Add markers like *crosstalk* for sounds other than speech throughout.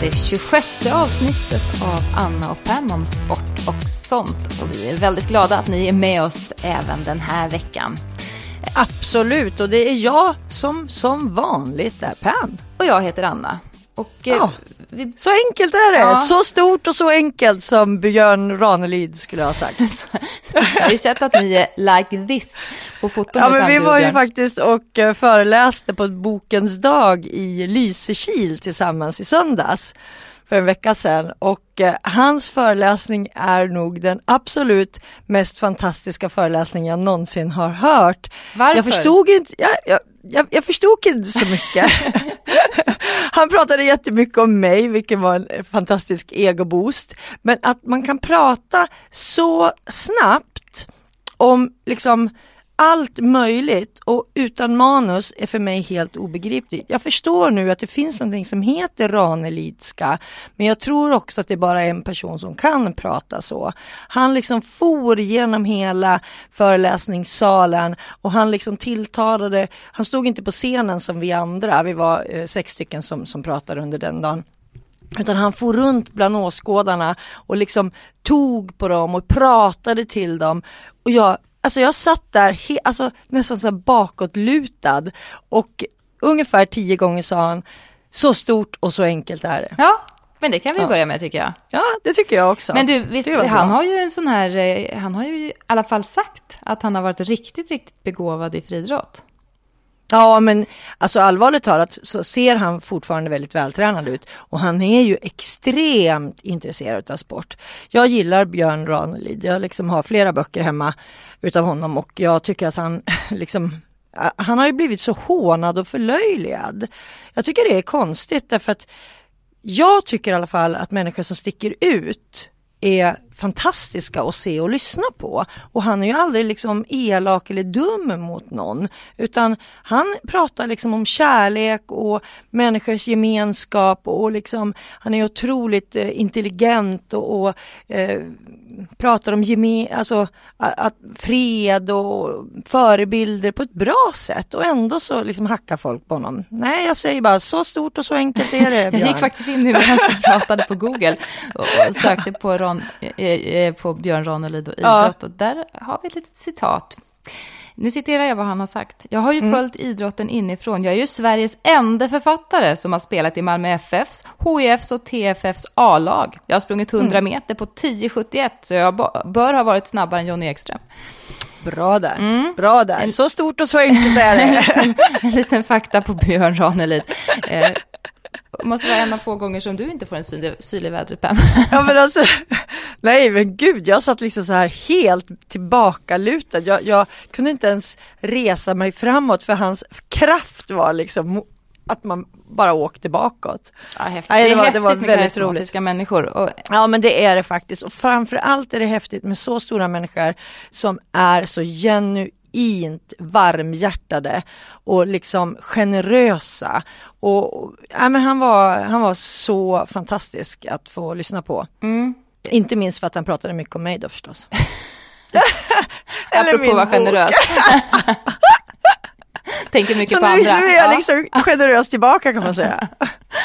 det 26 avsnittet av Anna och Pam om sport och sånt. Och vi är väldigt glada att ni är med oss även den här veckan. Absolut, och det är jag som som vanligt är Pam. Och jag heter Anna. Och eh, Ja. Vi, Så enkelt är det, Ja. så stort och så enkelt som Björn Ranelid skulle ha sagt. *laughs* jag har ju sett att ni är like this på foton. Ja men vi var ju faktiskt och eh, föreläste på Bokens dag i Lysekil tillsammans i söndags för en vecka sedan och eh, hans föreläsning är nog den absolut mest fantastiska föreläsning jag någonsin har hört. Varför? Jag förstod inte, jag, jag, jag, jag förstod inte så mycket. *laughs* Han pratade jättemycket om mig, vilket var en fantastisk egoboost. Men att man kan prata så snabbt om liksom allt möjligt och utan manus är för mig helt obegripligt. Jag förstår nu att det finns någonting som heter Ranelidska, men jag tror också att det är bara en person som kan prata så. Han liksom for genom hela föreläsningssalen och han liksom tilltalade, han stod inte på scenen som vi andra, vi var eh, sex stycken som, som pratade under den dagen. Utan han for runt bland åskådarna och liksom tog på dem och pratade till dem. Och jag, alltså jag satt där he, alltså nästan så här bakåtlutad och ungefär tio gånger sa han så stort och så enkelt är det. Ja, men det kan vi Ja. börja med tycker jag. Ja, det tycker jag också. Men du, visst, han bra. har ju en sån här, eh, han har ju i alla fall sagt att han har varit riktigt, riktigt begåvad i friidrott. Ja men alltså allvarligt talat så ser han fortfarande väldigt vältränad ut och han är ju extremt intresserad av sport. Jag gillar Björn Ranelid, jag liksom har flera böcker hemma utav honom och jag tycker att han *laughs* liksom han har ju blivit så hånad och förlöjligad. Jag tycker det är konstigt därför att jag tycker i alla fall att människor som sticker ut är fantastiska att se och lyssna på. Och han är ju aldrig liksom elak eller dum mot någon. Utan han pratar liksom om kärlek och människors gemenskap och liksom han är otroligt eh, intelligent och, och eh, pratar om geme, alltså, att, fred och förebilder på ett bra sätt och ändå så liksom hackar folk på honom. Nej, jag säger bara så stort och så enkelt är det *laughs* Jag gick Björn. faktiskt in nu medan du pratade på Google och, och sökte på, Ron, eh, på Björn Ranelid och Ja. idrott. Och där har vi ett litet citat. Nu citerar jag vad han har sagt. Jag har ju Mm. följt idrotten inifrån. Jag är ju Sveriges enda författare som har spelat i Malmö FFs, HIFs och TFFs A-lag. Jag har sprungit 100 Mm. meter på 10.71, så jag bör ha varit snabbare än Johnny Ekström. Bra där, bra där. Så stort och så enkelt är En det. liten, *laughs* en liten fakta på Björn Ranelid. Eh, måste vara en av få gånger som du inte får en syl i vädret, Pam. Ja men alltså, nej men gud, jag satt liksom så här helt tillbakalutad. Jag, jag kunde inte ens resa mig framåt för hans kraft var liksom att man bara åkte bakåt. Ja, häftigt. Nej, det det är var- det häftigt var med väldigt karismatiska människor. Och, Ja men det är det faktiskt och framförallt är det häftigt med så stora människor som är så genuint varmhjärtade och liksom generösa. Och, ja, men han, var, han var så fantastisk att få lyssna på. mm, Inte minst för att han pratade mycket om mig då förstås. *laughs* apropå min att vara generös. *laughs* Tänker mycket Så på andra. nu är jag ja. liksom generös tillbaka kan man säga.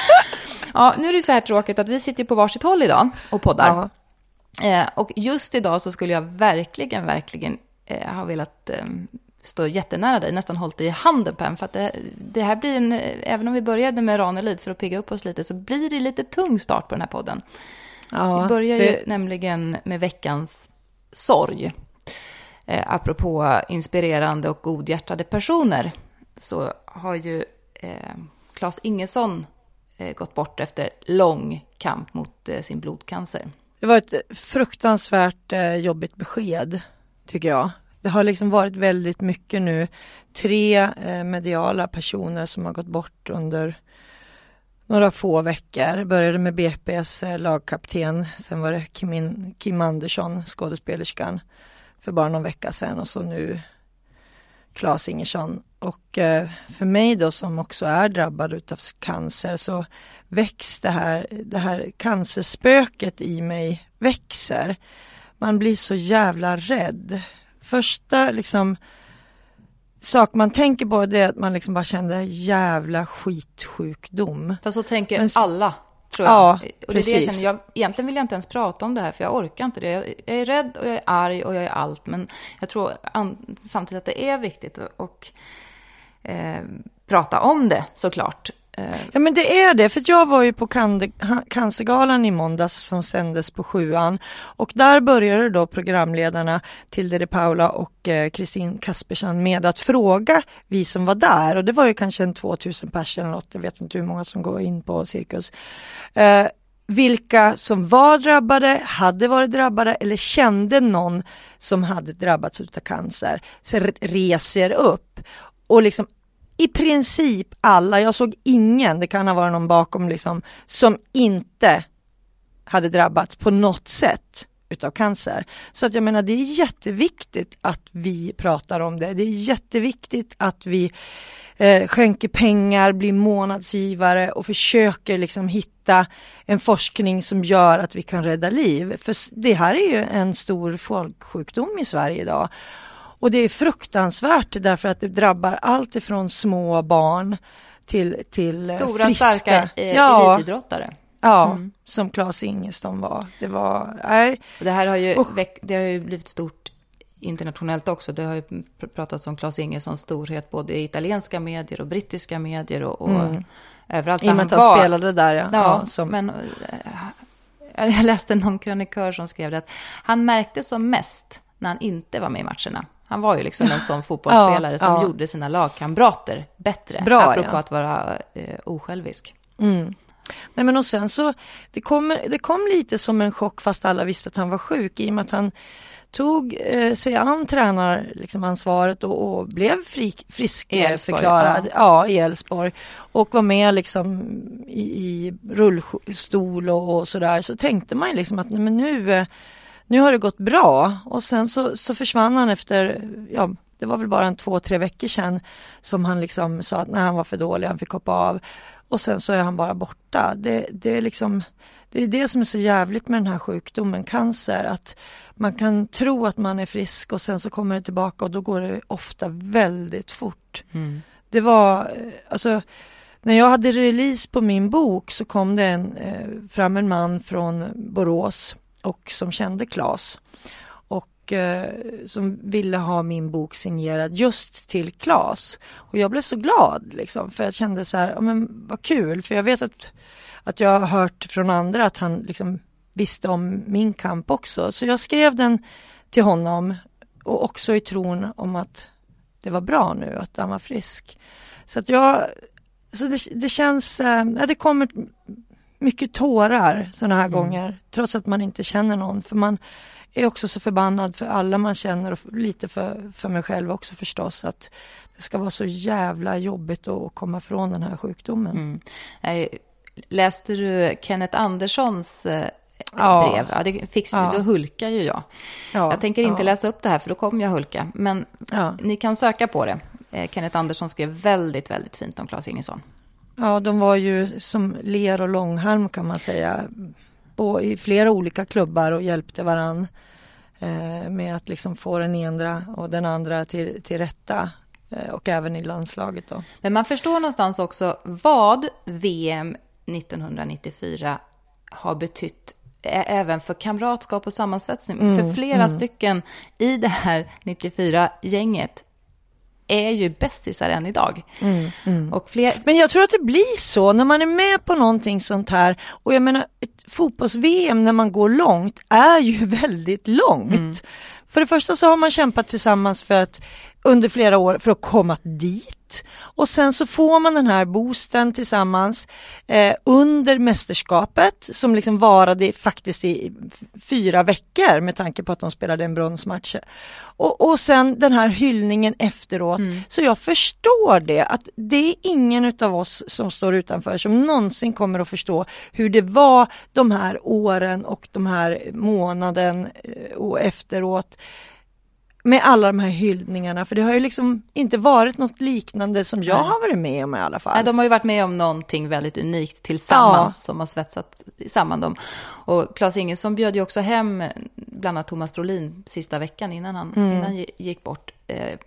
*laughs* ja, nu är det så här tråkigt att vi sitter på varsitt håll idag och poddar. Eh, och just idag så skulle jag verkligen, verkligen eh, ha velat eh, stå jättenära dig, nästan hållit dig i handen Pam. För att det, det här blir en, eh, även om vi började med Ranelid för att pigga upp oss lite, så blir det lite tung start på den här podden. Ja, Vi börjar ju det, nämligen med veckans sorg. Eh, apropå inspirerande och godhjärtade personer så har ju eh, Claes Ingesson eh, gått bort efter lång kamp mot eh, sin blodcancer. det var ett fruktansvärt eh, jobbigt besked, tycker jag. Det har liksom varit väldigt mycket nu. Tre eh, mediala personer som har gått bort under några få veckor. Började med BP's eh, lagkapten, sen var det Kim, Kim Andersson, skådespelerskan, för bara någon vecka sedan och så nu Claes Ingersson. Och eh, för mig då som också är drabbad utav cancer så väcks det här, det här cancerspöket i mig växer. Man blir så jävla rädd. Första liksom sak man tänker på det är att man liksom bara kände jävla skitsjukdom. För så tänker Men, alla, tror jag. Ja, och det är det jag känner, jag, egentligen vill jag inte ens prata om det här, för jag orkar inte det. Jag, jag är rädd och jag är arg och jag är allt, men jag tror an, samtidigt att det är viktigt att och, eh, prata om det, såklart. Eh, ja men det är det, för jag var ju på Cancergalan i måndags som sändes på sjuan. Och där började då programledarna Tilde de Paula och eh, Kristin Kaspersen med att fråga vi som var där. Och det var ju kanske en 2000 personer eller något, jag vet inte hur många som går in på Cirkus. Eh, vilka som var drabbade, hade varit drabbade eller kände någon som hade drabbats av cancer, så reser upp. Och liksom i princip alla, jag såg ingen, det kan ha varit någon bakom liksom, som inte hade drabbats på något sätt utav cancer. Så att jag menar det är jätteviktigt att vi pratar om det. Det är jätteviktigt att vi eh, skänker pengar, blir månadsgivare och försöker liksom hitta en forskning som gör att vi kan rädda liv. För det här är ju en stor folksjukdom i Sverige idag. Och det är fruktansvärt därför att det drabbar allt ifrån små barn till, till eh, Stora friska. starka eh, ja, elitidrottare. Ja, mm. som Claes Ingeston var. Det var, nej. Det här har ju, väck, det har ju blivit stort internationellt också. Det har ju pratats om Claes Ingessons storhet både i italienska medier och brittiska medier och, och mm. överallt I och med att han var. spelade där ja. Ja, ja som... men eh, *laughs* jag läste någon krönikör som skrev det att han märkte som mest när han inte var med i matcherna. Han var ju liksom en sån fotbollsspelare ja, som ja. gjorde sina lagkamrater bättre. Bra, apropå ja. att vara eh, osjälvisk. Mm. Nej men och sen så, det kom, det kom lite som en chock fast alla visste att han var sjuk i och med att han tog eh, sig an tränaransvaret liksom, och, och blev fri, friskförklarad ja. ja, i Elfsborg och var med liksom i, i rullstol och, och sådär så tänkte man liksom att men nu eh, nu har det gått bra och sen så, så försvann han efter, ja det var väl bara en två, tre veckor sedan som han liksom sa att nej, han var för dålig, han fick hoppa av. Och sen så är han bara borta. Det, det är liksom det är det som är så jävligt med den här sjukdomen, cancer, att man kan tro att man är frisk och sen så kommer det tillbaka och då går det ofta väldigt fort. Mm. Det var, alltså, när jag hade release på min bok så kom det en, eh, fram en man från Borås och som kände Klas och eh, som ville ha min bok signerad just till Klas. Och jag blev så glad liksom för jag kände så här, ja men vad kul för jag vet att, att jag har hört från andra att han liksom visste om min kamp också. Så jag skrev den till honom och också i tron om att det var bra nu, att han var frisk. Så att jag, så det, det känns, eh, ja, det kommer mycket tårar sådana här mm. gånger, trots att man inte känner någon. För man är också så förbannad för alla man känner och lite för, för mig själv också förstås. Att det ska vara så jävla jobbigt att komma från den här sjukdomen. Mm. Läste du Kenneth Anderssons eh, ja. brev? Ja, det fix, ja. Då hulkar ju jag. Ja. Jag tänker inte ja. läsa upp det här för då kommer jag hulka. Men ni kan söka på det. Eh, Kenneth Andersson skrev väldigt, väldigt fint om Claes Ingesson. Ja, de var ju som ler och långhalm kan man säga. På, I flera olika klubbar och hjälpte varann eh, med att liksom få den ena och den andra till, till rätta. Eh, och även i landslaget då. Men man förstår någonstans också vad VM 1994 har betytt även för kamratskap och sammansvetsning. Mm, för flera mm. stycken i det här 94-gänget är ju bästisar än idag. Mm, mm. Och fler... Men jag tror att det blir så när man är med på någonting sånt här. Och jag menar, ett fotbolls-VM när man går långt är ju *laughs* väldigt långt. Mm. För det första så har man kämpat tillsammans för att under flera år för att komma dit. Och sen så får man den här boosten tillsammans eh, under mästerskapet som liksom varade faktiskt i fyra veckor med tanke på att de spelade en bronsmatch. Och, och sen den här hyllningen efteråt. Mm. Så jag förstår det att det är ingen av oss som står utanför som någonsin kommer att förstå hur det var de här åren och de här månaden eh, och efteråt med alla de här hyllningarna, för det har ju liksom inte varit något liknande som jag har varit med om i alla fall. Nej, de har ju varit med om någonting väldigt unikt tillsammans ja. som har svetsat samman dem. Och Claes Ingesson bjöd ju också hem bland annat Thomas Brolin sista veckan innan han, mm. innan han gick bort. Eh,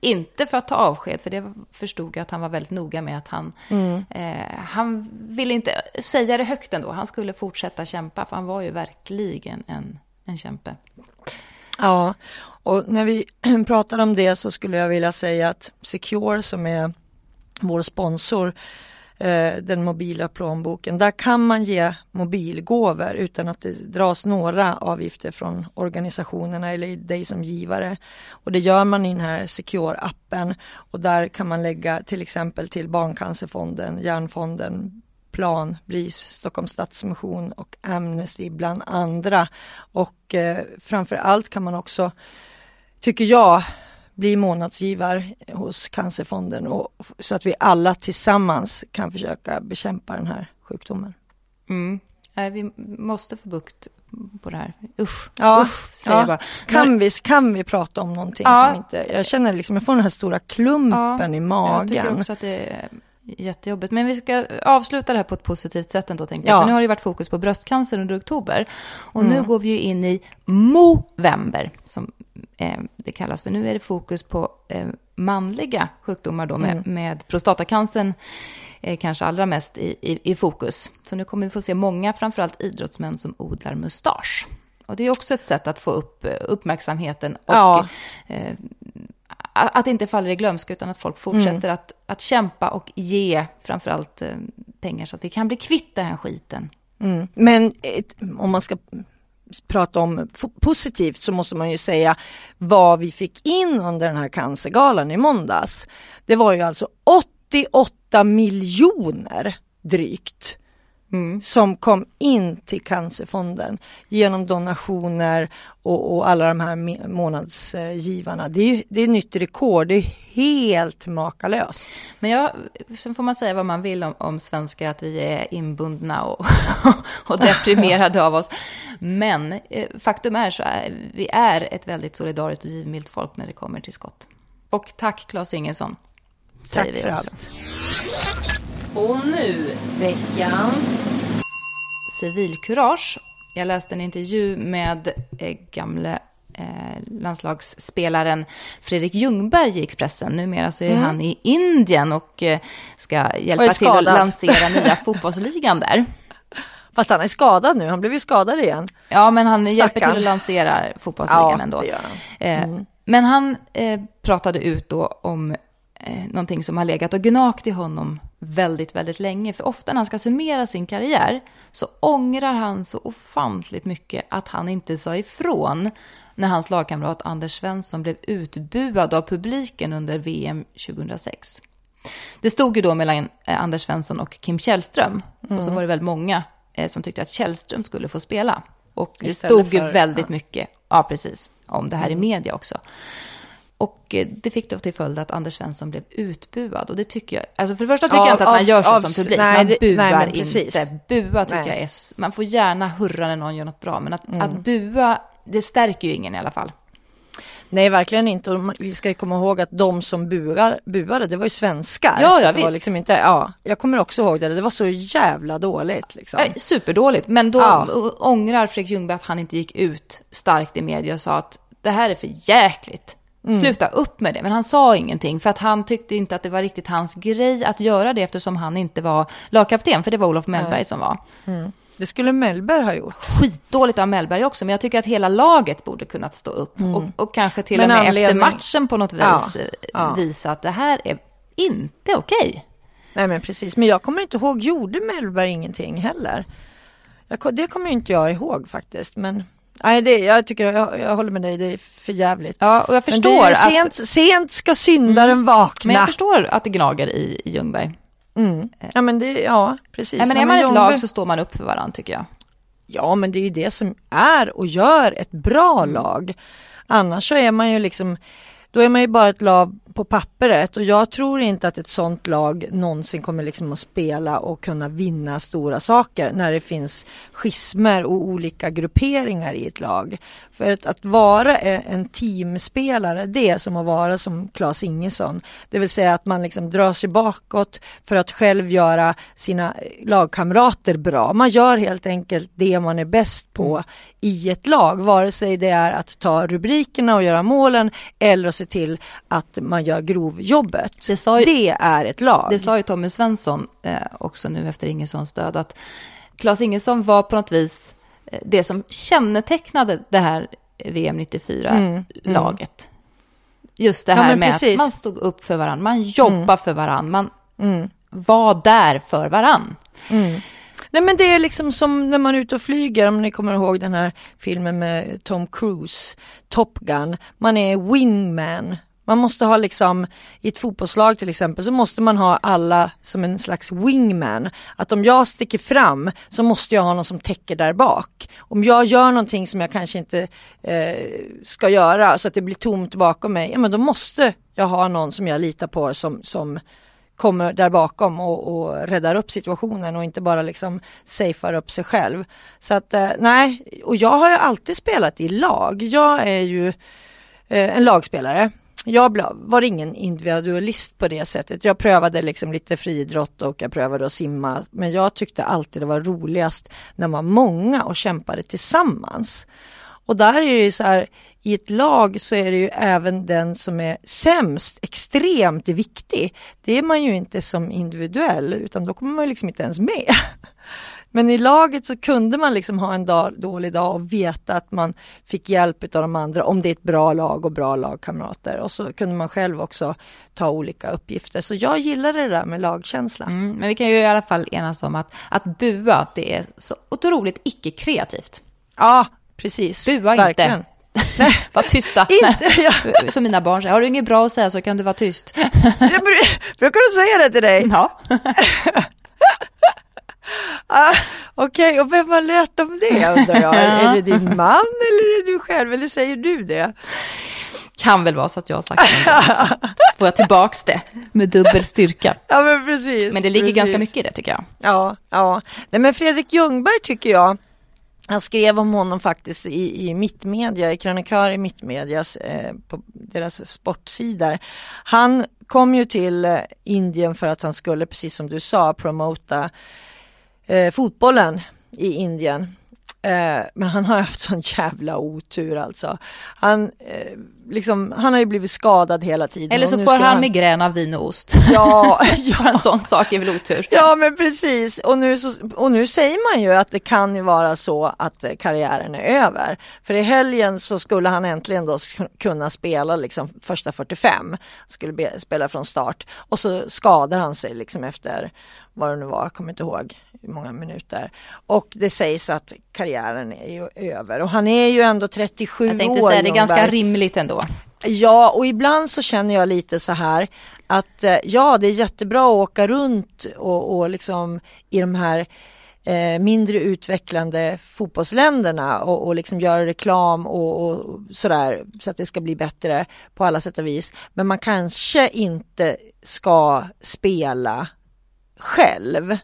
inte för att ta avsked, för det förstod jag att han var väldigt noga med att han, mm. eh, han ville inte säga det högt ändå. Han skulle fortsätta kämpa, för han var ju verkligen en, en kämpe. Ja, och när vi *clears throat* pratar om det så skulle jag vilja säga att Secure som är vår sponsor, eh, den mobila plånboken, där kan man ge mobilgåvor utan att det dras några avgifter från organisationerna eller dig som givare. Och det gör man i den här Secure-appen och där kan man lägga till exempel till Barncancerfonden, Hjärnfonden, Plan, BRIS, Stockholms Stadsmission och Amnesty bland andra. Och eh, framför allt kan man också, tycker jag, bli månadsgivare hos Cancerfonden och, så att vi alla tillsammans kan försöka bekämpa den här sjukdomen. Mm. Vi måste få bukt på det här. Usch, ja, usch säger ja. jag bara. Kan, vi, kan vi prata om någonting ja. som inte... Jag känner liksom, jag får den här stora klumpen i magen. Jag tycker också att det Jättejobbigt. Men vi ska avsluta det här på ett positivt sätt ändå, tänkte jag. För nu har det varit fokus på bröstcancer under oktober. Och mm. nu går vi ju in i Movember, som eh, det kallas. För nu är det fokus på eh, manliga sjukdomar då, med, mm. med prostatacancern eh, kanske allra mest i, i, i, fokus. Så nu kommer vi få se många, framförallt idrottsmän, som odlar mustasch. Och det är också ett sätt att få upp eh, uppmärksamheten och ja. eh, att det inte faller i glömska utan att folk fortsätter mm. att, att kämpa och ge framförallt eh, pengar så att vi kan bli kvitt den här skiten. Mm. Men om man ska prata om positivt så måste man ju säga vad vi fick in under den här cancergalan i måndags. Det var ju alltså 88 miljoner drygt Mm. som kom in till Cancerfonden genom donationer och, och alla de här månadsgivarna. Det är, det är nytt rekord, det är helt makalöst. Men jag, sen får man säga vad man vill om, om svenskar, att vi är inbundna och, *laughs* och deprimerade av oss. Men eh, faktum är så är vi är ett väldigt solidariskt och givmilt folk när det kommer till skott. Och tack Claes Ingesson. Tack för också. allt. Och nu veckans civilkurage. Jag läste en intervju med eh, gamle eh, landslagsspelaren Fredrik Ljungberg i Expressen. Numera så är mm. han i Indien och eh, ska hjälpa till att lansera nya *laughs* fotbollsligan där. Fast han är skadad nu, han blev ju skadad igen. Ja, men han Stackarn. hjälper till att lansera fotbollsligan ja, ändå. Eh, mm. Men han pratade ut då om eh, någonting som har legat och gnagt i honom väldigt, väldigt länge. För ofta när han ska summera sin karriär så ångrar han så ofantligt mycket att han inte sa ifrån när hans lagkamrat Anders Svensson blev utbuad av publiken under VM 2006. Det stod ju då mellan eh, Anders Svensson och Kim Källström. Mm. Och så mm. var det väldigt många eh, som tyckte att Källström skulle få spela. Och det stod ju väldigt ja. mycket, ja precis, om det här mm. i media också. Och det fick då till följd att Anders Svensson blev utbuad. Och det tycker jag, alltså för det första tycker ja, jag inte att man gör så av, som publik. Nej, man buar nej, inte. Bua tycker nej. jag är, man får gärna hurra när någon gör något bra. Men att, mm. att bua, det stärker ju ingen i alla fall. Nej, verkligen inte. Och vi ska komma ihåg att de som buar, buade, det var ju svenskar. Ja, ja, visst. Liksom inte, ja, jag kommer också ihåg det. Det var så jävla dåligt. Liksom. Nej, superdåligt. Men då ja. ångrar Fredrik Ljungberg att han inte gick ut starkt i media och sa att det här är för jäkligt. Mm. Sluta upp med det. Men han sa ingenting för att han tyckte inte att det var riktigt hans grej att göra det eftersom han inte var lagkapten, för det var Olof Mellberg som var. Mm. Det skulle Mellberg ha gjort. Skitdåligt av Mellberg också, men jag tycker att hela laget borde kunnat stå upp mm. och, och, kanske till men och med anledning... efter matchen på något vis ja, ja. visa att det här är inte okej. Okay. Nej men precis, men jag kommer inte ihåg, gjorde Mellberg ingenting heller? Jag, det kommer inte jag ihåg faktiskt, men Nej, det, jag tycker, jag, jag håller med dig, det är för jävligt. Ja, och jag förstår att... sent, sent ska syndaren vakna. Men jag förstår att det gnager i, i Ljungberg. Mm. Ja, men det, ja, precis. Nej, men Ja, är man ett Ljungberg- lag så står man upp för varandra tycker jag. Ja, men det är ju det som är och gör ett bra Mm. lag. Annars så är man ju liksom, då är man ju bara ett lag på pappret och jag tror inte att ett sånt lag någonsin kommer liksom att spela och kunna vinna stora saker när det finns schismer och olika grupperingar i ett lag. För att, att vara e- en teamspelare, det är som att vara som Claes Ingesson. Det vill säga att man liksom drar sig bakåt för att själv göra sina eh, lagkamrater bra. Man gör helt enkelt det man är bäst på i ett lag, vare sig det är att ta rubrikerna och göra målen eller att se till att man gör grovjobbet. Det ju- det är ett lag. Det sa ju Tommy Svensson eh, också nu efter Ingessons död, att Claes Ingesson var på något vis eh, det som kännetecknade det här VM 94-laget. Just det Ja, här men med precis. att man stod upp för varandra, man jobbade för varandra, man Mm. var där för varandra. Nej men det är liksom som när man är ute och flyger, om ni kommer ihåg den här filmen med Tom Cruise, Top Gun. Man är wingman. Man måste ha liksom, i ett fotbollslag till exempel, så måste man ha alla som en slags wingman. Att om jag sticker fram så måste jag ha någon som täcker där bak. Om jag gör någonting som jag kanske inte eh, ska göra så att det blir tomt bakom mig, ja men då måste jag ha någon som jag litar på som, som kommer där bakom och, och räddar upp situationen och inte bara liksom safear upp sig själv. Så att eh, nej, och jag har ju alltid spelat i lag. Jag är ju eh, en lagspelare. Jag var ingen individualist på det sättet. Jag prövade liksom lite friidrott och jag prövade att simma. Men jag tyckte alltid det var roligast när man var många och kämpade tillsammans. Och där är det ju så här, i ett lag så är det ju även den som är sämst extremt viktig. Det är man ju inte som individuell utan då kommer man ju liksom inte ens med. *laughs* Men i laget så kunde man liksom ha en dag, dålig dag och veta att man fick hjälp av de andra om det är ett bra lag och bra lagkamrater. Och så kunde man själv också ta olika uppgifter. Så jag gillade det där med lagkänsla. Mm, men vi kan ju i alla fall enas om att, att bua, det är så otroligt icke-kreativt. Ja, precis. Bua Verkligen. inte. *laughs* Var tysta. *laughs* Inte, ja. *laughs* Som mina barn säger, har du inget bra att säga så kan du vara tyst. Jag bru- brukar du säga det till dig? Ja. Ah, Okej, och vem har lärt dem det undrar jag? *laughs* Är det din man eller är det du själv? Eller säger du det? Kan väl vara så att jag har sagt det också. *laughs* Får jag tillbaks det med dubbel styrka. Ja men precis. Men det ligger precis. ganska mycket i det tycker jag. Ja, ja. Nej men Fredrik Ljungberg tycker jag, han skrev om honom faktiskt i, i Mittmedia, i krönikör i Mittmedias, eh, på deras sportsidor. Han kom ju till eh, Indien för att han skulle, precis som du sa, promota eh, fotbollen i Indien. Eh, men han har haft sån jävla otur alltså. Han, eh, liksom, han har ju blivit skadad hela tiden. Eller så får ska han migrän av vin och ost. *laughs* Ja, *laughs* Bara en sån sak är väl otur. Ja men precis och nu, så, och nu säger man ju att det kan ju vara så att eh, karriären är över. För i helgen så skulle han äntligen då kunna spela liksom första 45. Skulle be, spela från start och så skadar han sig liksom efter vad det nu var, jag kommer inte ihåg hur många minuter. Och det sägs att karriären är ju över och han är ju ändå 37 Jag tänkte år. säga det är ganska rimligt ändå. Ja, och ibland så känner jag lite så här att eh, ja, det är jättebra att åka runt och, och liksom i de här eh, mindre utvecklande fotbollsländerna och, och liksom göra reklam och, och sådär så att det ska bli bättre på alla sätt och vis. Men man kanske inte ska spela själv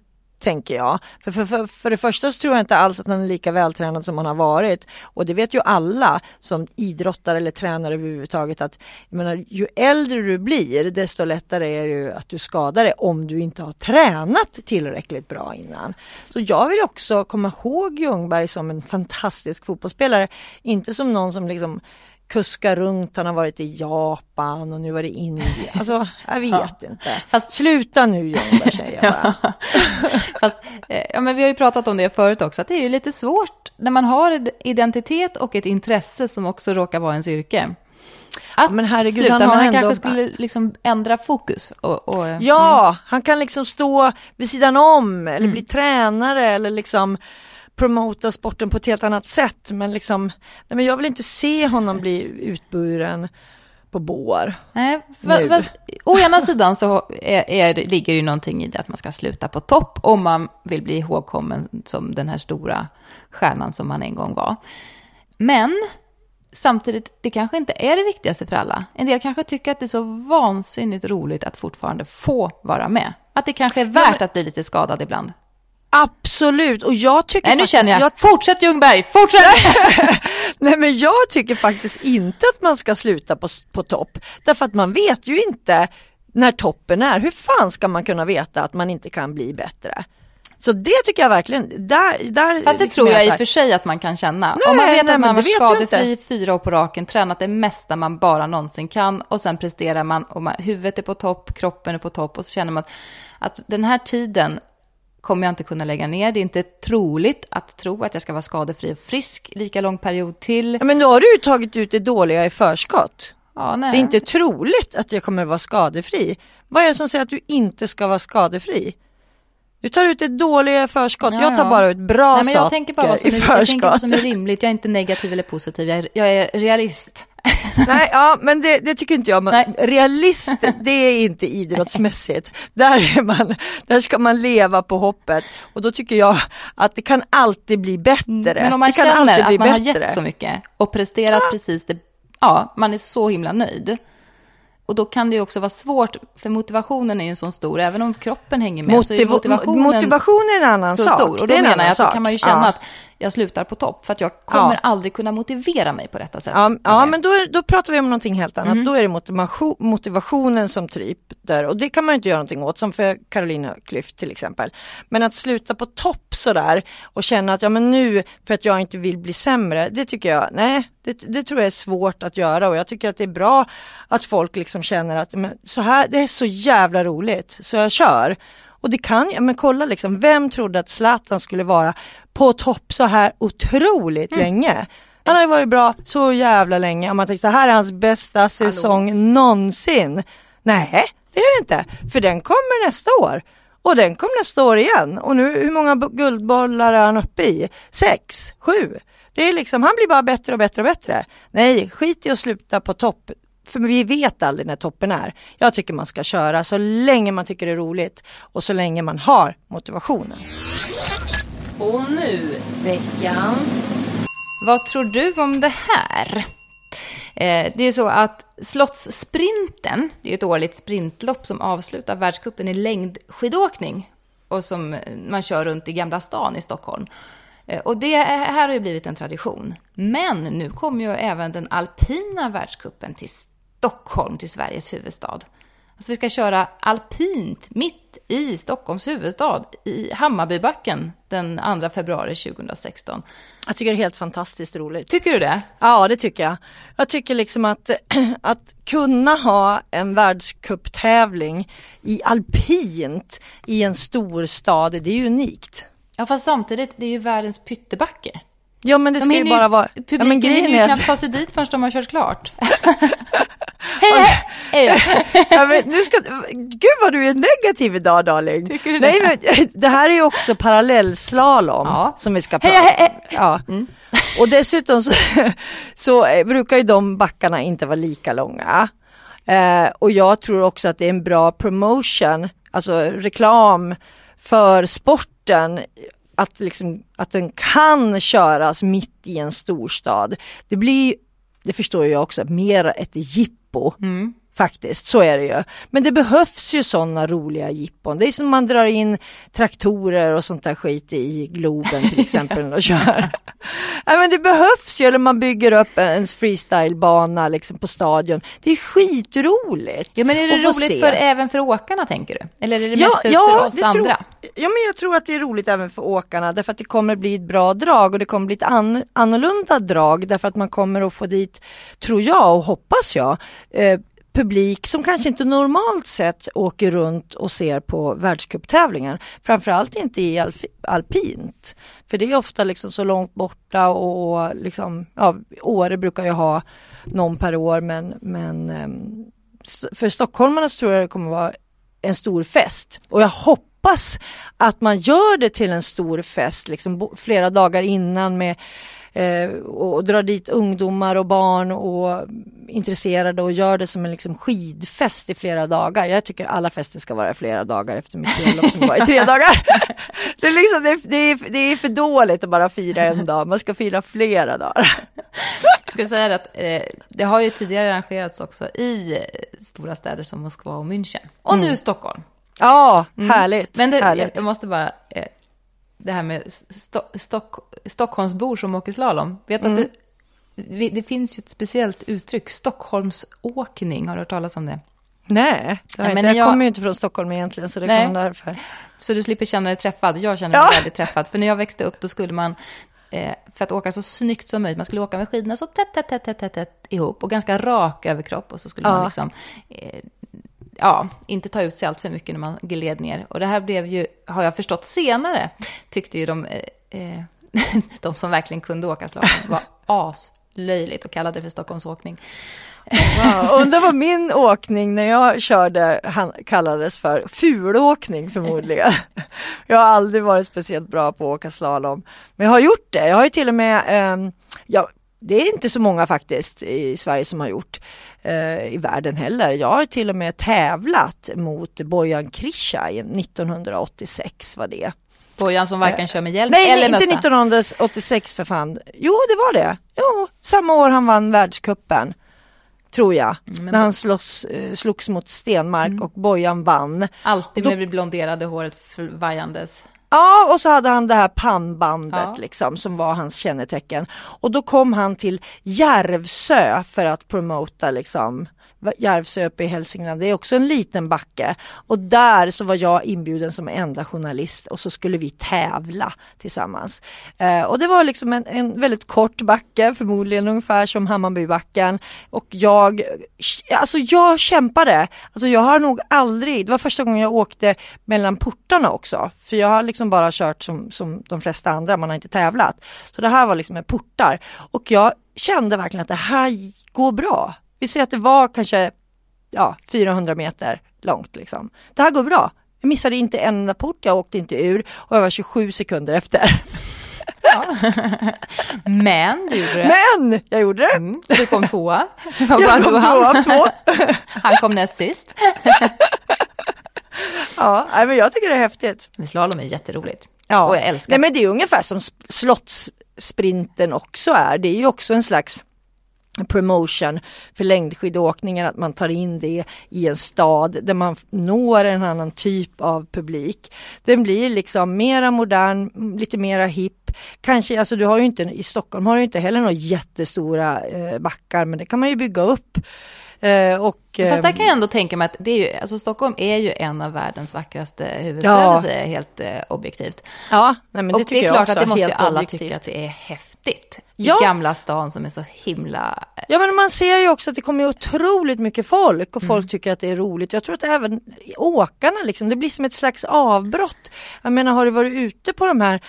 tänker jag. För, för, för, för det första så tror jag inte alls att han är lika vältränad som han har varit. Och det vet ju alla som idrottare eller tränare överhuvudtaget att jag menar, ju äldre du blir desto lättare är det ju att du skadar dig om du inte har tränat tillräckligt bra innan. Så jag vill också komma ihåg Ljungberg som en fantastisk fotbollsspelare. Inte som någon som liksom kuskar runt, han har varit i Japan och nu var det Indien. *laughs* Alltså, jag vet inte. Fast- Sluta nu Ljungberg säger jag bara. *laughs* Fast, eh, ja, men vi har ju pratat om det förut också, att det är ju lite svårt när man har en identitet och ett intresse som också råkar vara ens yrke. Att men herregud, sluta, han har men han ändå- kanske skulle liksom ändra fokus. Och, och, Ja, han kan liksom stå vid sidan om eller bli tränare eller liksom promota sporten på ett helt annat sätt. Men liksom, nej men jag vill inte se honom bli utburen på bår. Nej, va, va, å ena sidan så är, är, ligger ju någonting i det att man ska sluta på topp om man vill bli ihågkommen som den här stora stjärnan som man en gång var. Men samtidigt, det kanske inte är det viktigaste för alla. En del kanske tycker att det är så vansinnigt roligt att fortfarande få vara med. Att det kanske är värt ja, men... att bli lite skadad ibland. Absolut, och jag tycker Nej, nu faktiskt... känner jag. jag... Fortsätt Ljungberg, fortsätt! *laughs* Nej, men jag tycker faktiskt inte att man ska sluta på, på topp. Därför att man vet ju inte när toppen är. Hur fan ska man kunna veta att man inte kan bli bättre? Så det tycker jag verkligen, där, där Fast det liksom tror jag i och för sig att man kan känna. Nej, Om man vet nej, att man var skadefri fyra år på raken, tränat det mesta man bara någonsin kan och sen presterar man och man, huvudet är på topp, kroppen är på topp och så känner man att, att den här tiden kommer jag inte kunna lägga ner. Det är inte troligt att tro att jag ska vara skadefri och frisk lika lång period till. Ja, men då har du ju tagit ut det dåliga i förskott. Ja, det är inte troligt att jag kommer vara skadefri. Vad är det som säger att du inte ska vara skadefri? Du tar ut det dåliga i förskott, ja, jag tar bara ut bra Nej, men jag saker tänker bara vad som är, i förskott. Jag tänker vad som är rimligt, jag är inte negativ eller positiv, jag är, jag är realist. *laughs* Nej, ja, men det, det, tycker inte jag. Men realist, det är inte idrottsmässigt. Där, är man, där ska man leva på hoppet. Och då tycker jag att det kan alltid bli bättre. Mm, men om man känner att man bättre. har gett så mycket och presterat ja. precis det, ja, man är så himla nöjd. Och då kan det ju också vara svårt, för motivationen är ju så stor, även om kroppen hänger med. Motiv så är motivationen, motivationen är en annan så sak. Stor. Och då menar jag att då kan man ju känna ja. att jag slutar på topp, för att jag kommer ja. aldrig kunna motivera mig på detta sätt. Ja, ja men då, då pratar vi om någonting helt annat. Mm. Då är det motivation, motivationen som tryter och det kan man ju inte göra någonting åt, som för Carolina Klüft till exempel. Men att sluta på topp sådär och känna att ja men nu, för att jag inte vill bli sämre, det tycker jag, nej, det, det, tror jag är svårt att göra och jag tycker att det är bra att folk liksom känner att men, så här, det är så jävla roligt så jag kör. Och det kan jag, men kolla liksom, vem trodde att Zlatan skulle vara på topp så här otroligt mm. länge? Han har ju varit bra så jävla länge om man tänker så här är hans bästa säsong Hallå. någonsin. Nej, det är det inte, för den kommer nästa år. Och den kom nästa år igen. Och nu, hur många guldbollar är han uppe i? Sex? Sju? Det är liksom, han blir bara bättre och bättre och bättre. Nej, skit i att sluta på topp. För vi vet aldrig när toppen är. Jag tycker man ska köra så länge man tycker det är roligt och så länge man har motivationen. Och nu veckans... Vad tror du om det här? Eh, det är så att Slottssprinten, det är ett årligt sprintlopp som avslutar världscupen i längdskidåkning och som man kör runt i Gamla stan i Stockholm. Eh, och det här har ju blivit en tradition. Men nu kommer ju även den alpina världskuppen till Stockholm, till Sveriges huvudstad. Alltså vi ska köra alpint mitt i Stockholms huvudstad, i Hammarbybacken, den 2 februari 2016. Jag tycker det är helt fantastiskt roligt. Tycker du det? Ja, det tycker jag. Jag tycker liksom att, *clears throat* att kunna ha en världscuptävling i alpint i en stor stad, det är unikt. Ja, fast samtidigt, det är ju världens pyttebacke. Ja, men det ska ju bara vara... Publiken ja, hinner ju knappt ta sig dit förrän de har kört klart. *laughs* hej, hej! ja, men nu ska... Gud vad du är negativ idag, darling. Tycker du Nej, det? Men, det här är ju också parallellslalom ja. som vi ska prata om. Hej, hej, Ja. Mm. Och dessutom så, *laughs* så brukar ju de backarna inte vara lika långa. Eh, och jag tror också att det är en bra promotion, alltså reklam för sporten att, liksom, att den kan köras mitt i en storstad. Det blir, det förstår jag också, mer ett jippo. Mm. Faktiskt, så är det ju. Men det behövs ju sådana roliga jippon. Det är som man drar in traktorer och sånt där skit i Globen till *laughs* exempel och kör. ja, men det behövs ju, eller man bygger upp en freestylebana liksom på stadion. Det är skitroligt. Ja men är det roligt för, även för åkarna tänker du? Eller är det ja, mest för, ja, för oss andra? Tror, ja men jag tror att det är roligt även för åkarna därför att det kommer bli ett bra drag och det kommer bli ett an, annorlunda drag därför att man kommer att få dit, tror jag och hoppas jag, eh, publik som kanske inte normalt sett åker runt och ser på världscuptävlingar. Framförallt inte i alpint. För det är ofta liksom så långt borta och liksom, ja, Åre brukar ju ha någon per år men, men ehm, för stockholmarna tror jag det kommer vara en stor fest. Och jag hoppas att man gör det till en stor fest, liksom flera dagar innan med eh, och drar dit ungdomar och barn och intresserade och gör det som en liksom skidfest i flera dagar. Jag tycker alla fester ska vara flera dagar efter mitt bröllop som var i tre *laughs* dagar. Det är, liksom, det, det, är, det är för dåligt att bara fira en dag, man ska fira flera dagar. Jag ska säga att eh, det har ju tidigare arrangerats också i stora städer som Moskva och München. Och nu mm. Stockholm. Ja, mm. härligt. Men det, härligt. Jag, jag, måste bara, eh, det här med Sto Stock, Stockholmsbor som åker slalom. Vet mm. att det, det finns ju ett speciellt uttryck, Stockholmsåkning. Har du hört talas om det? Nej, jag, Nej, men jag, kommer ju inte från Stockholm egentligen, så det Nej. kom därför. Så du slipper känna dig träffad. Jag känner mig ja. väldigt träffad. För när jag växte upp, då skulle man, eh, för att åka så snyggt som möjligt, man skulle åka med skidorna så tätt, tätt, tätt, tätt, tätt, tätt ihop och ganska rak överkropp. Och så skulle ja. man liksom eh, ja, inte ta ut sig allt för mycket när man gled ner. Och det här blev ju, har jag förstått senare, tyckte ju de, eh, *laughs* de som verkligen kunde åka slalom var aslöjligt och kallade det för Stockholmsåkning. Wow. Undrar vad min åkning när jag körde kallades för fulåkning förmodligen. *laughs* Jag har aldrig varit speciellt bra på att åka slalom. Men jag har gjort det. Jag har ju till och med, eh, ja, det är inte så många faktiskt i Sverige som har gjort eh, i världen heller. Jag har till och med tävlat mot Bojan Krisha 1986 var det. Bojan som varken kör med hjälm nej, eller mössa? Nej, inte 1986 för fan. Jo, det var det. Jo, samma år han vann världskuppen. Tror jag. Mm, när han slåss, eh, slogs mot Stenmark mm. och Bojan vann. Alltid med det blonderade håret vajandes. Ja, och så hade han det här pannbandet ja. liksom som var hans kännetecken. Och då kom han till Järvsö för att promota liksom Järvsö uppe i Hälsingland, det är också en liten backe. Och där så var jag inbjuden som enda journalist och så skulle vi tävla tillsammans. Eh, och det var liksom en, en, väldigt kort backe, förmodligen ungefär som Hammarbybacken. Och jag, eh, alltså jag kämpade. Alltså jag har nog aldrig, det var första gången jag åkte mellan portarna också. För jag har liksom bara kört som, som de flesta andra, man har inte tävlat. Så det här var liksom med portar. Och jag kände verkligen att det här går bra. Vi säger att det var kanske ja, 400 meter långt. Liksom. Det här går bra. Jag missade inte en enda port, jag åkte inte ur och jag var 27 sekunder efter. Ja. *laughs* Men du gjorde det. Men jag gjorde det. Mm, så du kom tvåa. *laughs* Jag kom tvåa av två. *laughs* Han kom näst sist. ja, men jag tycker det är häftigt. Slalom är jätteroligt. Ja. Och jag älskar Nej, men det är ungefär som slottssprinten också är. Det är ju också en slags promotion för längdskidåkningen, att man tar in det i en stad där man når en annan typ av publik. Den blir liksom mera modern, lite mera hipp. Kanske, alltså du har ju inte, i Stockholm har du inte heller några jättestora eh, backar, men det kan man ju bygga upp. Eh, och, Fast där kan jag ändå tänka mig att det är ju, alltså Stockholm är ju en av världens vackraste huvudstäder, ja. helt eh, objektivt. Ja, nej, men det och tycker det är klart att det måste ju alla objektivt. tycka att det är häftigt. Ja. I Gamla stan som är så himla... Ja, men man ser ju också att det kommer otroligt mycket folk och folk mm. tycker att det är roligt. Jag tror att även åkarna liksom, det blir som ett slags avbrott. Jag menar, har du varit ute på de här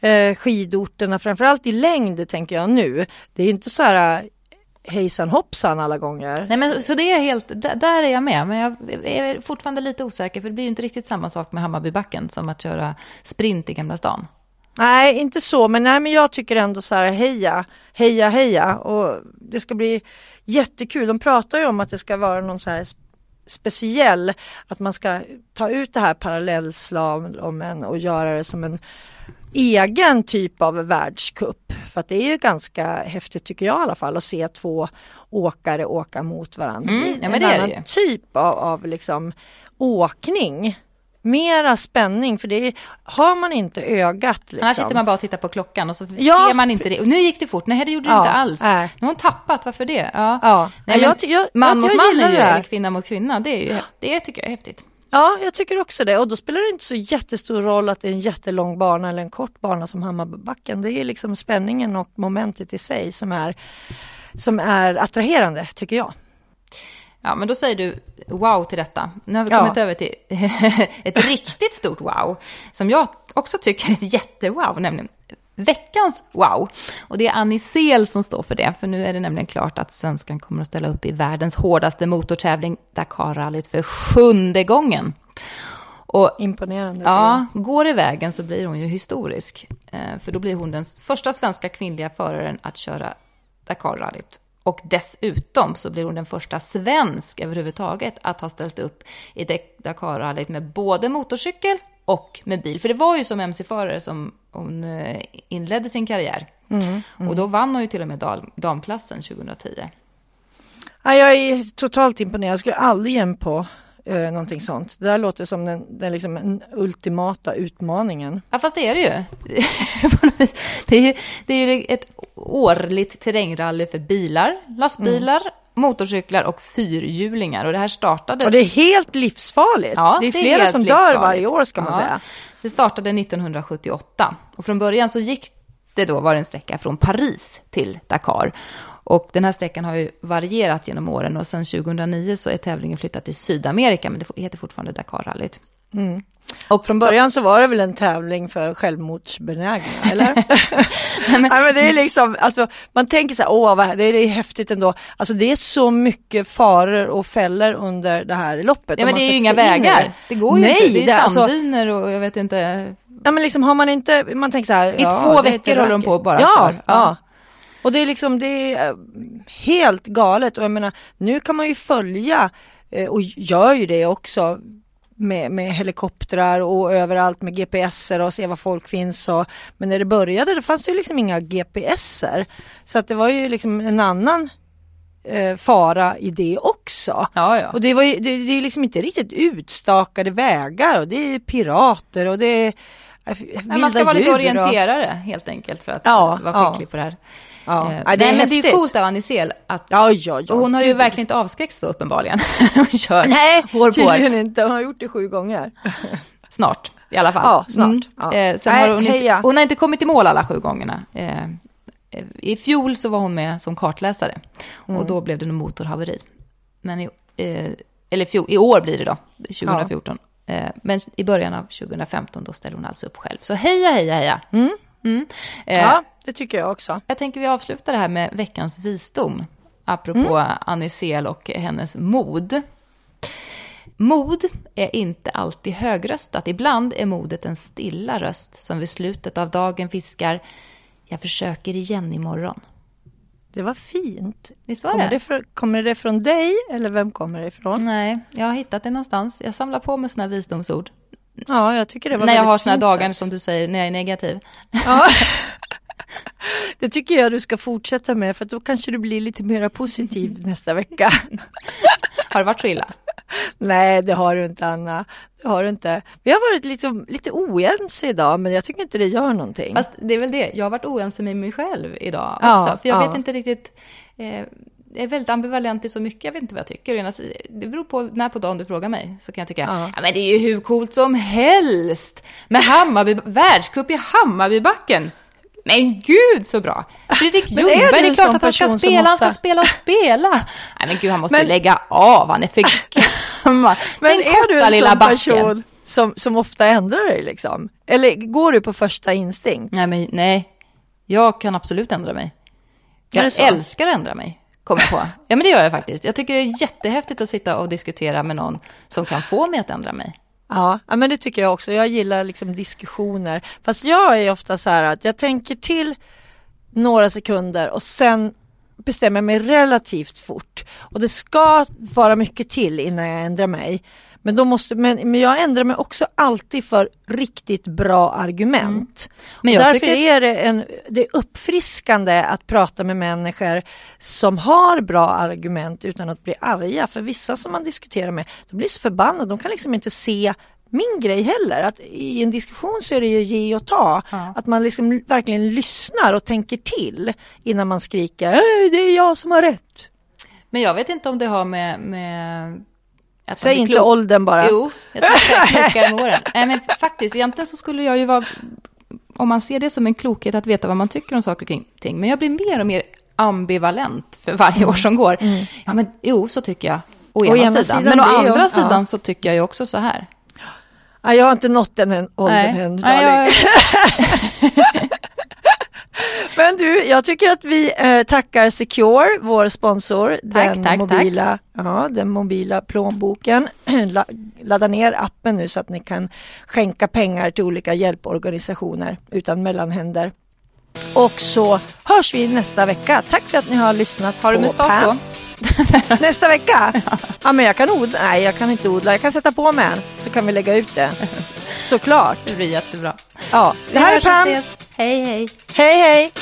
eh, skidorterna, framförallt i längd tänker jag nu. Det är inte så här hejsan hoppsan alla gånger. Nej, men så det är helt, där är jag med. Men jag är fortfarande lite osäker, för det blir ju inte riktigt samma sak med Hammarbybacken som att köra sprint i Gamla stan. Nej, inte så, men, nej, men jag tycker ändå så här heja, heja, heja och det ska bli jättekul. De pratar ju om att det ska vara någon så här speciell, att man ska ta ut det här parallellslalomen och göra det som en egen typ av världskupp. För att det är ju ganska häftigt tycker jag i alla fall att se två åkare åka mot varandra. Mm, ja, en annan typ av, av liksom åkning. Mera spänning för det har man inte ögat. Liksom. Annars sitter man bara och tittar på klockan och så ja. ser man inte det. Och nu gick det fort, nej det gjorde det ja, inte alls. Äh. Nu har hon tappat, varför det? Ja. ja. Nej, men jag, jag, man mot man är ju, eller kvinna mot kvinna, det, är ju, det tycker jag är häftigt. Ja, jag tycker också det och då spelar det inte så jättestor roll att det är en jättelång bana eller en kort bana som Hammarbacken. Det är liksom spänningen och momentet i sig som är, som är attraherande tycker jag. Ja, men då säger du wow till detta. Nu har vi kommit ja. över till *laughs* ett riktigt stort wow, som jag också tycker är ett jättewow, nämligen veckans wow. Och det är Annie Sel som står för det, för nu är det nämligen klart att svenskan kommer att ställa upp i världens hårdaste motortävling, Dakarrallyt, för sjunde gången. Och Imponerande. Ja, går i vägen så blir hon ju historisk. Eh, för då blir hon den första svenska kvinnliga föraren att köra Dakarrallyt. Och dessutom så blir hon den första svensk överhuvudtaget att ha ställt upp i Dakarrallyt med både motorcykel och med bil. För det var ju som mc-förare som hon eh, inledde sin karriär. Mm, mm. Och då vann hon ju till och med damklassen 2010. Ja, jag är totalt imponerad. Jag skulle aldrig ge på eh, någonting sånt. Det där låter som den, den, liksom, den ultimata utmaningen. Ja, fast det är det ju. *laughs* det, är ju det är ju ett årligt terrängrally för bilar, lastbilar, mm. motorcyklar och fyrhjulingar. Och det här startade... Och det är helt livsfarligt. Ja, det är flera det är som dör varje år ska man ja. säga. Det startade 1978 och från början så gick det då var en sträcka från Paris till Dakar. Och den här sträckan har ju varierat genom åren och sedan 2009 så är tävlingen flyttad till Sydamerika, men det heter fortfarande Dakarrallyt. Mm. Och från början så var det väl en tävling för självmordsbenägna, *laughs* eller? Nej, men... Ja, men det är liksom, alltså, man tänker så här, åh, vad, det är häftigt ändå. Alltså det är så mycket faror och fällor under det här loppet. Ja, men det är ju inga vägar. Det går ju Nej, inte. Det är det, alltså- sanddyner och jag vet inte. Ja, men liksom har man inte, man tänker så här. I ja, två veckor håller de på bara ja. Ja. ja. Och det är liksom, det är helt galet och jag menar, nu kan man ju följa eh, och gör ju det också med, med helikoptrar och överallt med GPSer och se var folk finns. Och, men när det började det fanns ju liksom inga GPSer. Så att det var ju liksom en annan eh, fara i det också. Ja, ja. Och det, var ju, det, det är liksom inte riktigt utstakade vägar och det är pirater och det är man ska vara lite orienterare och... helt enkelt för att ja, vara skicklig ja. på det här. Ja. Eh, Nej, men det är coolt av Anisel att... Ja, ja, ja. Och hon har ju verkligen inte avskräckts då uppenbarligen. *laughs* hon kör Nej, tydligen inte. Hon har gjort det sju gånger. *laughs* snart, i alla fall. Ja, snart. Mm. Ja. Eh, Nej, har hon, inte, hon har inte kommit i mål alla sju gångerna. Eh, I fjol så var hon med som kartläsare. Mm. Och då blev det nog motorhaveri. Men i, eh, eller fjol, i år blir det då, 2014. Eh, men i början av 2015 då ställer hon alltså upp själv. Så heja, heja, heja. Mm. Mm. Eh, ja, det tycker jag också. Jag tänker vi avslutar det här med veckans visdom. Apropå mm. Annie Sel och hennes mod. Mod är inte alltid högröstat. Ibland är modet en stilla röst som vid slutet av dagen fiskar Jag försöker igen imorgon. Det var fint. Visst var kommer det? det för, kommer det från dig eller vem kommer det ifrån? Nej, jag har hittat det någonstans. Jag samlar på mig sådana visdomsord. Ja, jag tycker det var När jag har sådana dagar sagt. som du säger, när jag är negativ. Ja. *laughs* Det tycker jag du ska fortsätta med för då kanske du blir lite mer positiv *laughs* nästa vecka. Har det varit så illa? Nej, det har du inte Anna. Det har du inte. Vi har varit liksom, lite oense idag, men jag tycker inte det gör någonting. Fast det är väl det, jag har varit oense med mig själv idag också. Ja, för jag ja. vet inte riktigt, eh, jag är väldigt ambivalent i så mycket, jag vet inte vad jag tycker. Det beror på när på dagen du frågar mig, så kan jag tycka, ja. ja men det är ju hur coolt som helst med Hammarby, världscup i Hammarbybacken. Men gud så bra! Fredrik Ljungberg, det är klart att han ska spela, ofta... han ska spela och spela. *laughs* Nej men gud, han måste men... lägga av, han är för gammal. Men Den är du en sån person som, som ofta ändrar dig liksom? Eller går du på första instinkt? Nej, men nej. Jag kan absolut ändra mig. Jag älskar att ändra mig, kommer på. Ja, men det gör jag faktiskt. Jag tycker det är jättehäftigt att sitta och diskutera med någon som kan få mig att ändra mig. Ja, men det tycker jag också. Jag gillar liksom diskussioner. Fast jag är ofta så här att jag tänker till några sekunder och sen bestämmer jag mig relativt fort. Och det ska vara mycket till innan jag ändrar mig. Men, då måste, men, men jag ändrar mig också alltid för riktigt bra argument. Mm. Men därför tycker... är det, en, det är uppfriskande att prata med människor som har bra argument utan att bli arga. För vissa som man diskuterar med, de blir så förbannade, de kan liksom inte se min grej heller. Att I en diskussion så är det ju ge och ta. Ja. Att man liksom verkligen lyssnar och tänker till innan man skriker det är jag som har rätt. Men jag vet inte om det har med, med Säg inte klok. åldern bara. Jo, jag tror att jag är klokare med åren. Nej, men faktiskt, egentligen så skulle jag ju vara, om man ser det som en klokhet, att veta vad man tycker om saker och ting. Men jag blir mer och mer ambivalent för varje år som går. Mm. Ja, men jo, så tycker jag. Å ena, å ena sidan. sidan. Men å andra sidan ja. så tycker jag ju också så här. Ja, jag har inte nått den åldern än, Nej, jag... *laughs* *laughs* *laughs* Men du, jag tycker att vi eh, tackar Secure, vår sponsor, den, tack, mobila, Ja, den mobila plånboken. *clears throat* La, ladda ner appen nu så att ni kan skänka pengar till olika hjälporganisationer utan mellanhänder. Och så hörs vi nästa vecka. Tack för att ni har lyssnat Har du på mustasch då? *laughs* Nästa vecka? *laughs* Ja, men jag kan odla. Nej, jag kan inte odla. Jag kan sätta på mig en så kan vi lägga ut det. Såklart. Det blir jättebra. Ja, det här är Pam. Hej, hej. Hej, hej!